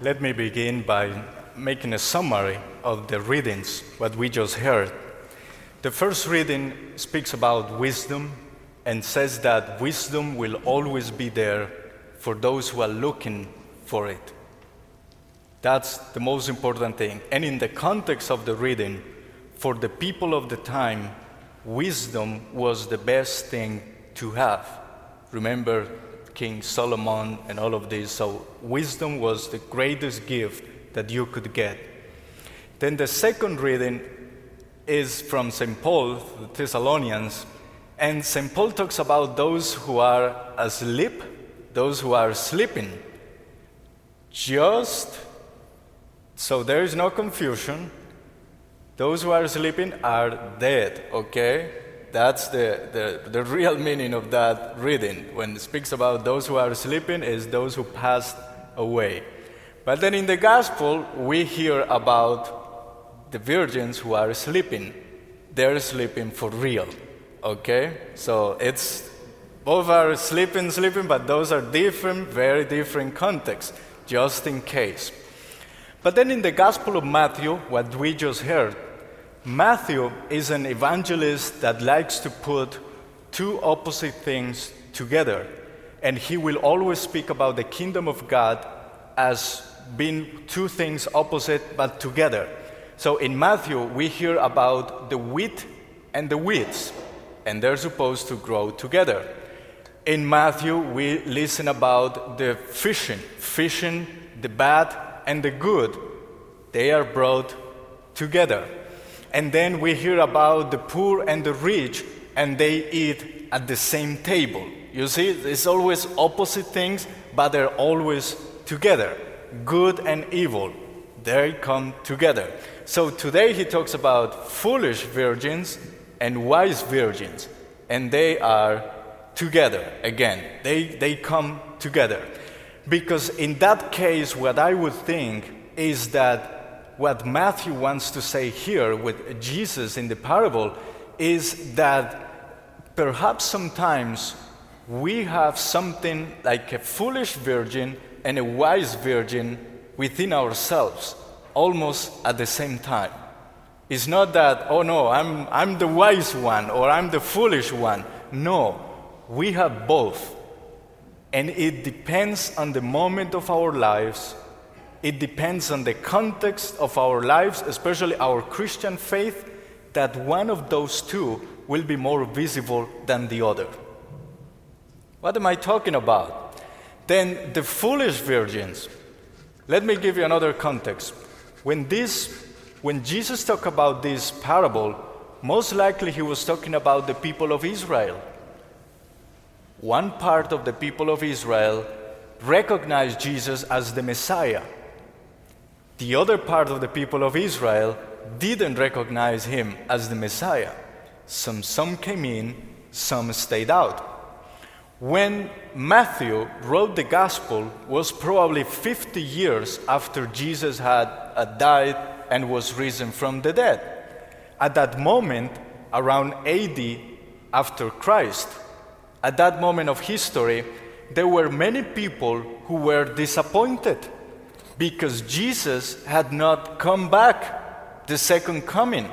Let me begin by making a summary of the readings, what we just heard. The first reading speaks about wisdom and says that wisdom will always be there for those who are looking for it. That's the most important thing. And in the context of the reading, for the people of the time, wisdom was the best thing to have. Remember King Solomon and all of this. So, wisdom was the greatest gift that you could get. Then the second reading is from St. Paul, the Thessalonians, and St. Paul talks about those who are asleep, those who are sleeping. Just so there is no confusion. Those who are sleeping are dead, okay? That's the, the, the real meaning of that reading. When it speaks about those who are sleeping, is those who passed away. But then in the gospel, we hear about the virgins who are sleeping. They're sleeping for real, okay? So it's both are sleeping, sleeping, but those are different, very different contexts, just in case. But then in the Gospel of Matthew, what we just heard, Matthew is an evangelist that likes to put two opposite things together. And he will always speak about the kingdom of God as being two things opposite but together. So in Matthew, we hear about the wheat and the weeds, and they're supposed to grow together. In Matthew, we listen about the fishing, fishing the bad and the good, they are brought together. And then we hear about the poor and the rich, and they eat at the same table. You see, it's always opposite things, but they're always together. Good and evil, they come together. So today he talks about foolish virgins and wise virgins, and they are together again. They, they come together. Because in that case, what I would think is that what Matthew wants to say here with Jesus in the parable is that perhaps sometimes we have something like a foolish virgin and a wise virgin within ourselves, almost at the same time. It's not that, oh no, I'm, I'm the wise one or I'm the foolish one. No, we have both. And it depends on the moment of our lives. It depends on the context of our lives, especially our Christian faith, that one of those two will be more visible than the other. What am I talking about? Then the foolish virgins. Let me give you another context. When this when Jesus talked about this parable, most likely he was talking about the people of Israel one part of the people of Israel recognized Jesus as the Messiah. The other part of the people of Israel didn't recognize him as the Messiah. Some, some came in, some stayed out. When Matthew wrote the gospel was probably 50 years after Jesus had uh, died and was risen from the dead. At that moment, around AD after Christ, at that moment of history, there were many people who were disappointed because Jesus had not come back the second coming.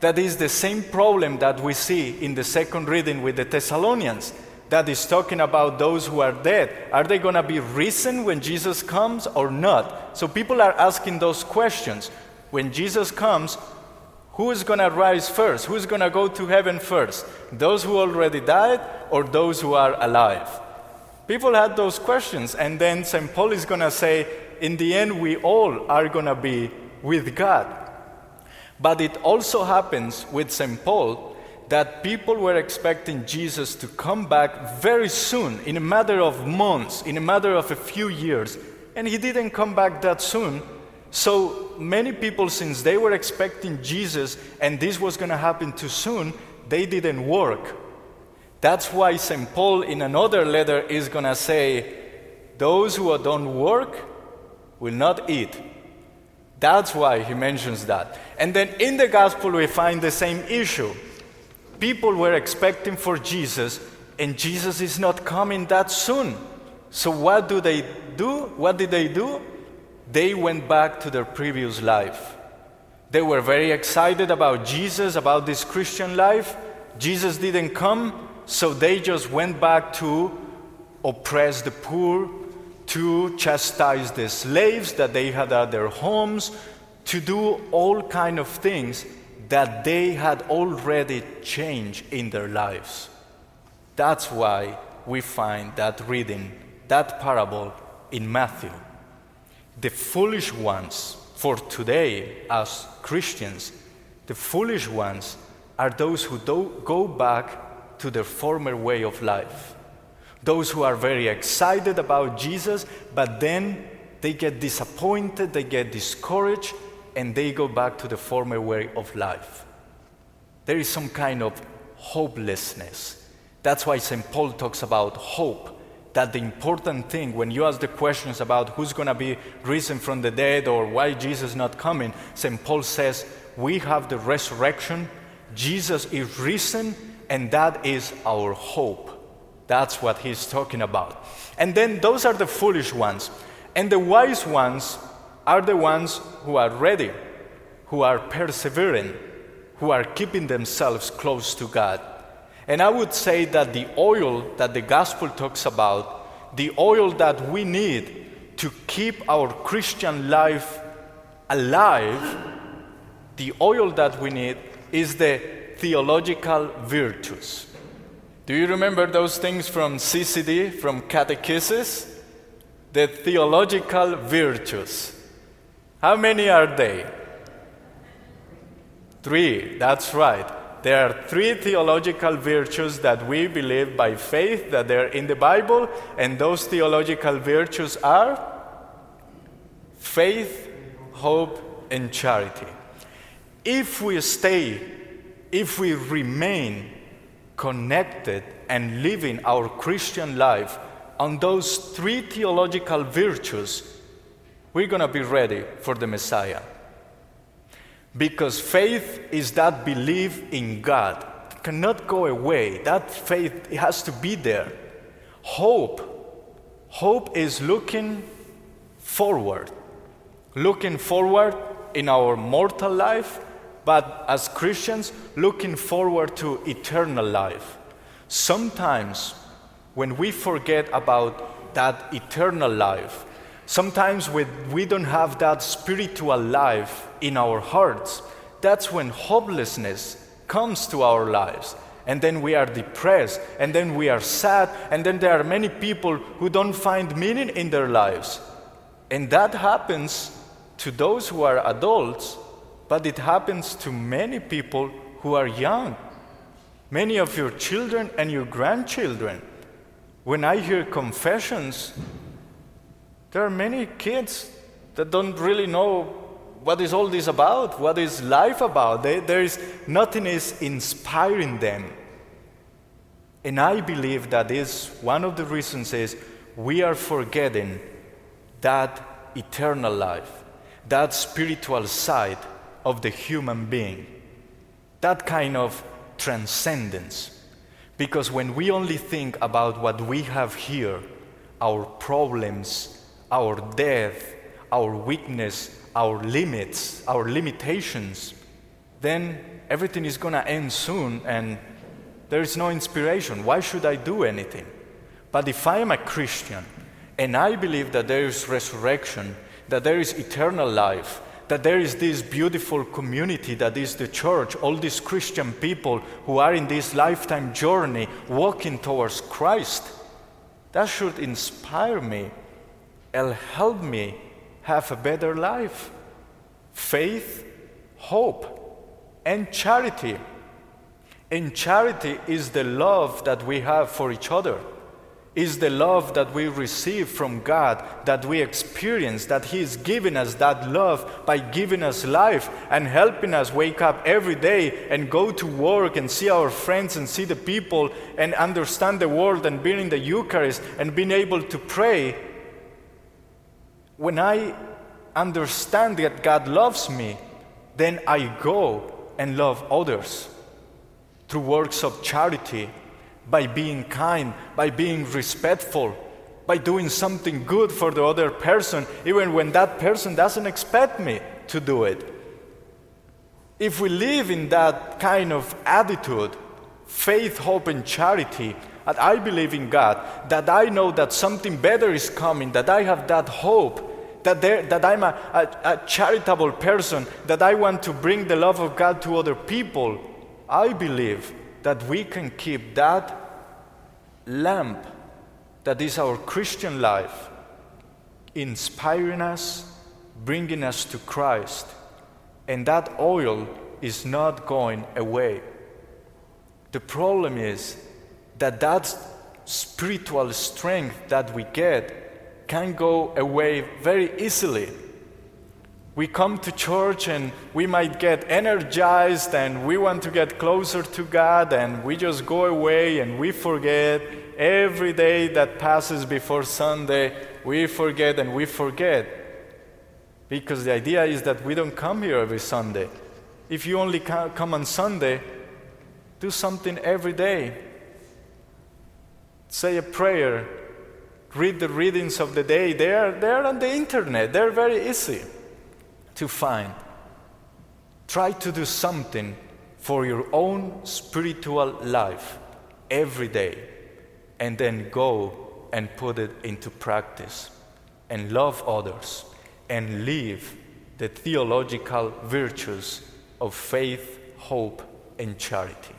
That is the same problem that we see in the second reading with the Thessalonians. That is talking about those who are dead. Are they going to be risen when Jesus comes or not? So people are asking those questions. When Jesus comes, who is going to rise first? Who's going to go to heaven first? Those who already died or those who are alive? People had those questions, and then St. Paul is going to say, in the end, we all are going to be with God. But it also happens with St. Paul that people were expecting Jesus to come back very soon, in a matter of months, in a matter of a few years. And he didn't come back that soon. So many people, since they were expecting Jesus and this was going to happen too soon, they didn't work. That's why St. Paul, in another letter, is going to say, Those who don't work will not eat. That's why he mentions that. And then in the gospel, we find the same issue. People were expecting for Jesus, and Jesus is not coming that soon. So, what do they do? What did they do? they went back to their previous life. They were very excited about Jesus, about this Christian life. Jesus didn't come, so they just went back to oppress the poor, to chastise the slaves that they had at their homes, to do all kind of things that they had already changed in their lives. That's why we find that reading, that parable in Matthew. The foolish ones for today as Christians, the foolish ones are those who do go back to their former way of life. Those who are very excited about Jesus, but then they get disappointed, they get discouraged, and they go back to the former way of life. There is some kind of hopelessness. That's why St. Paul talks about hope. That the important thing, when you ask the questions about who's going to be risen from the dead or why Jesus is not coming, St. Paul says, We have the resurrection, Jesus is risen, and that is our hope. That's what he's talking about. And then those are the foolish ones. And the wise ones are the ones who are ready, who are persevering, who are keeping themselves close to God. And I would say that the oil that the gospel talks about, the oil that we need to keep our Christian life alive, the oil that we need is the theological virtues. Do you remember those things from CCD, from catechesis? The theological virtues. How many are they? Three, that's right. There are three theological virtues that we believe by faith that they're in the Bible, and those theological virtues are faith, hope, and charity. If we stay, if we remain connected and living our Christian life on those three theological virtues, we're going to be ready for the Messiah. Because faith is that belief in God. It cannot go away. That faith it has to be there. Hope. Hope is looking forward. Looking forward in our mortal life, but as Christians, looking forward to eternal life. Sometimes, when we forget about that eternal life, Sometimes when we don't have that spiritual life in our hearts, that's when hopelessness comes to our lives. And then we are depressed, and then we are sad, and then there are many people who don't find meaning in their lives. And that happens to those who are adults, but it happens to many people who are young. Many of your children and your grandchildren. When I hear confessions there are many kids that don't really know what is all this about, what is life about. They, there is nothing is inspiring them. And I believe that is one of the reasons is we are forgetting that eternal life, that spiritual side of the human being, that kind of transcendence. Because when we only think about what we have here, our problems, our death, our weakness, our limits, our limitations, then everything is going to end soon and there is no inspiration. Why should I do anything? But if I am a Christian and I believe that there is resurrection, that there is eternal life, that there is this beautiful community that is the church, all these Christian people who are in this lifetime journey walking towards Christ, that should inspire me and help me have a better life. Faith, hope, and charity. And charity is the love that we have for each other, is the love that we receive from God, that we experience, that He is giving us that love by giving us life and helping us wake up every day and go to work and see our friends and see the people and understand the world and being in the Eucharist and being able to pray. When I understand that God loves me, then I go and love others through works of charity, by being kind, by being respectful, by doing something good for the other person, even when that person doesn't expect me to do it. If we live in that kind of attitude, faith, hope, and charity, that I believe in God, that I know that something better is coming, that I have that hope, that, there, that I'm a, a, a charitable person, that I want to bring the love of God to other people, I believe that we can keep that lamp that is our Christian life inspiring us, bringing us to Christ, and that oil is not going away. The problem is that that spiritual strength that we get can go away very easily. We come to church and we might get energized and we want to get closer to God and we just go away and we forget. Every day that passes before Sunday, we forget and we forget. Because the idea is that we don't come here every Sunday. If you only come on Sunday, do something every day say a prayer, read the readings of the day. They are, they are on the internet, they're very easy to find. Try to do something for your own spiritual life every day, and then go and put it into practice and love others and live the theological virtues of faith, hope, and charity.